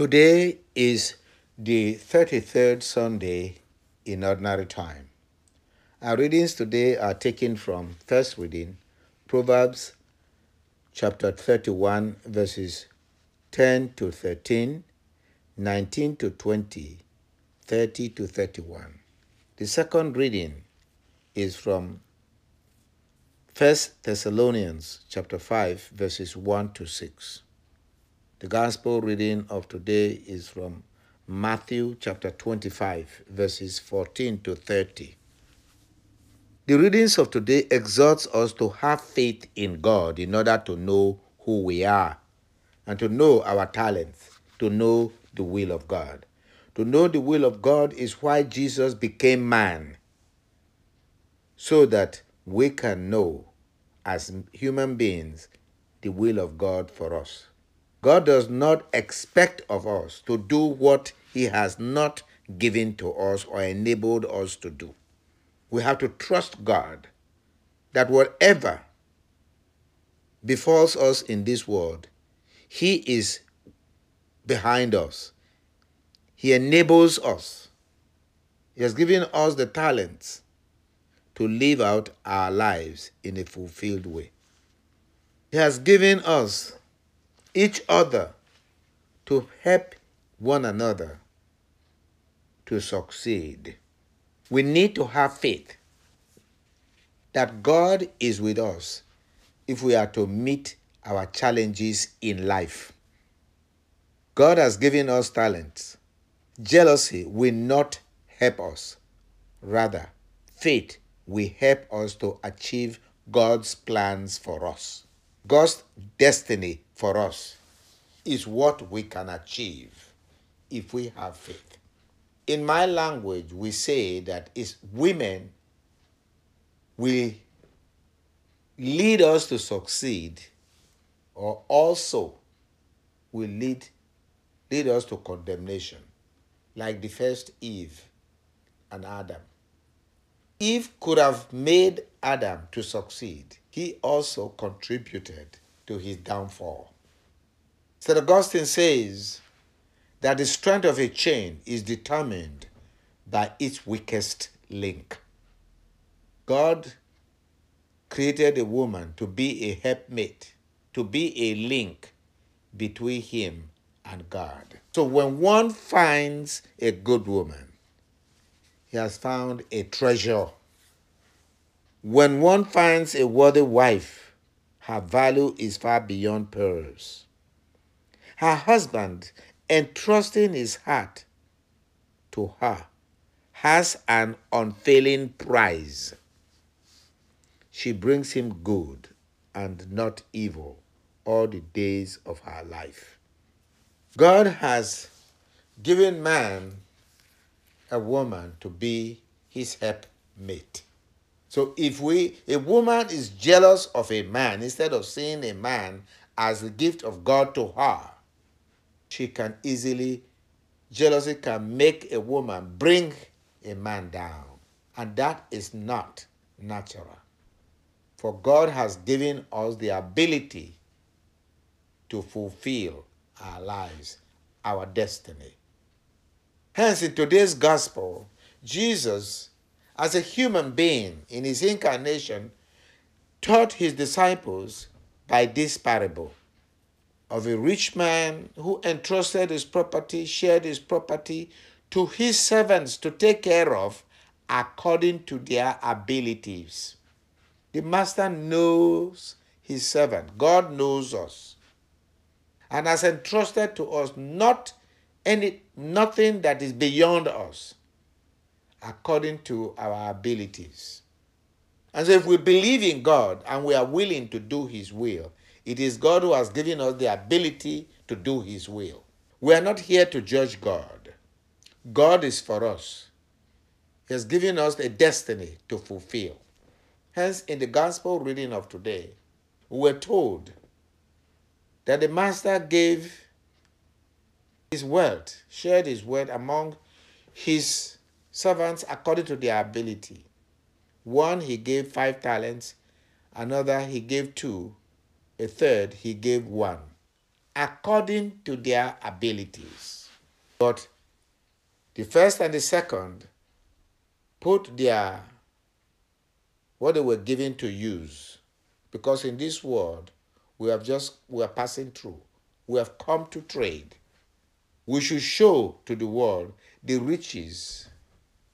Today is the 33rd Sunday in Ordinary Time. Our readings today are taken from first reading, Proverbs chapter 31, verses 10 to 13, 19 to 20, 30 to 31. The second reading is from 1 Thessalonians chapter 5, verses 1 to 6. The gospel reading of today is from Matthew chapter 25, verses 14 to 30. The readings of today exhorts us to have faith in God in order to know who we are and to know our talents, to know the will of God. To know the will of God is why Jesus became man, so that we can know as human beings the will of God for us. God does not expect of us to do what He has not given to us or enabled us to do. We have to trust God that whatever befalls us in this world, He is behind us. He enables us. He has given us the talents to live out our lives in a fulfilled way. He has given us each other to help one another to succeed. We need to have faith that God is with us if we are to meet our challenges in life. God has given us talents. Jealousy will not help us. Rather, faith will help us to achieve God's plans for us. God's destiny for us is what we can achieve if we have faith. In my language, we say that it's women will lead us to succeed or also will lead, lead us to condemnation, like the first Eve and Adam. Eve could have made Adam to succeed. He also contributed to his downfall. St. Augustine says that the strength of a chain is determined by its weakest link. God created a woman to be a helpmate, to be a link between him and God. So when one finds a good woman, he has found a treasure. When one finds a worthy wife, her value is far beyond pearls. Her husband, entrusting his heart to her, has an unfailing prize. She brings him good and not evil all the days of her life. God has given man a woman to be his helpmate. So if we a woman is jealous of a man instead of seeing a man as the gift of God to her, she can easily jealousy can make a woman bring a man down. And that is not natural. For God has given us the ability to fulfill our lives, our destiny. Hence, in today's gospel, Jesus, as a human being in his incarnation, taught his disciples by this parable of a rich man who entrusted his property, shared his property to his servants to take care of according to their abilities. The master knows his servant. God knows us and has entrusted to us not any nothing that is beyond us according to our abilities. And so if we believe in God and we are willing to do his will, it is God who has given us the ability to do his will. We are not here to judge God. God is for us. He has given us a destiny to fulfill. Hence, in the gospel reading of today, we were told that the master gave his wealth, shared his wealth among his servants according to their ability. One he gave five talents, another he gave two, a third he gave one. according to their abilities. But the first and the second put their what they were given to use. Because in this world, we have just we are passing through. We have come to trade. We should show to the world the riches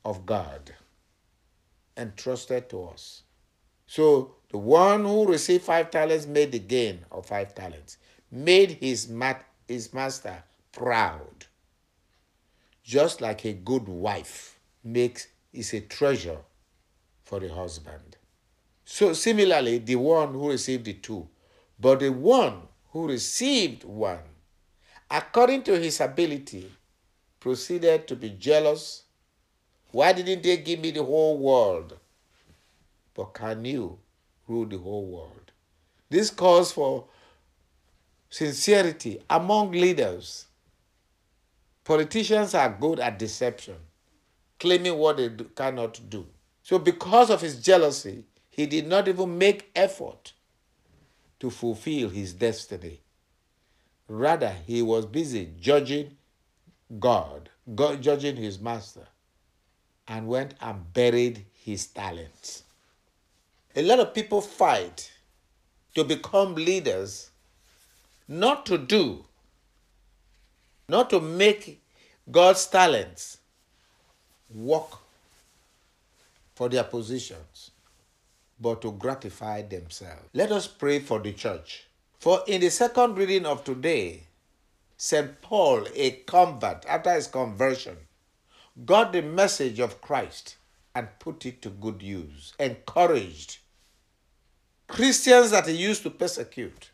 of God entrusted to us. So the one who received five talents made the gain of five talents, made his, mat, his master proud. Just like a good wife makes is a treasure for the husband. So similarly, the one who received the two, but the one who received one, according to his ability, proceeded to be jealous. Why didn't they give me the whole world? But can you rule the whole world? This calls for sincerity among leaders. Politicians are good at deception, claiming what they do, cannot do. So, because of his jealousy, he did not even make effort to fulfill his destiny. Rather, he was busy judging God, God judging his master, and went and buried his talents. A lot of people fight to become leaders, not to do, not to make God's talents work for their positions, but to gratify themselves. Let us pray for the church. For in the second reading of today, St. Paul, a convert after his conversion, got the message of Christ and put it to good use, encouraged Christians that he used to persecute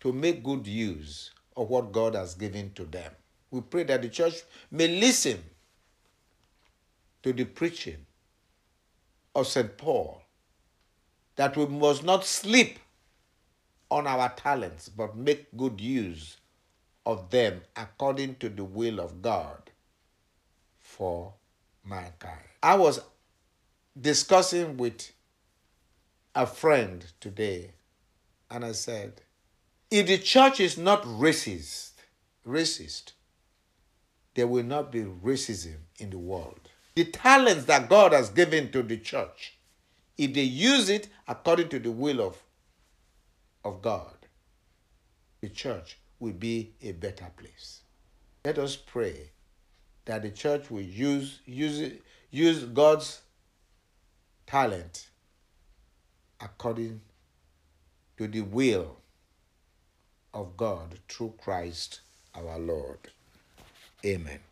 to make good use of what God has given to them. We pray that the church may listen to the preaching of St. Paul, that we must not sleep on our talents, but make good use of them according to the will of God for mankind. I was discussing with a friend today and I said, if the church is not racist, racist, there will not be racism in the world. The talents that God has given to the church, if they use it according to the will of, of God, the church will be a better place. Let us pray that the church will use, use, use God's talent according to the will of God through Christ our Lord. Amen.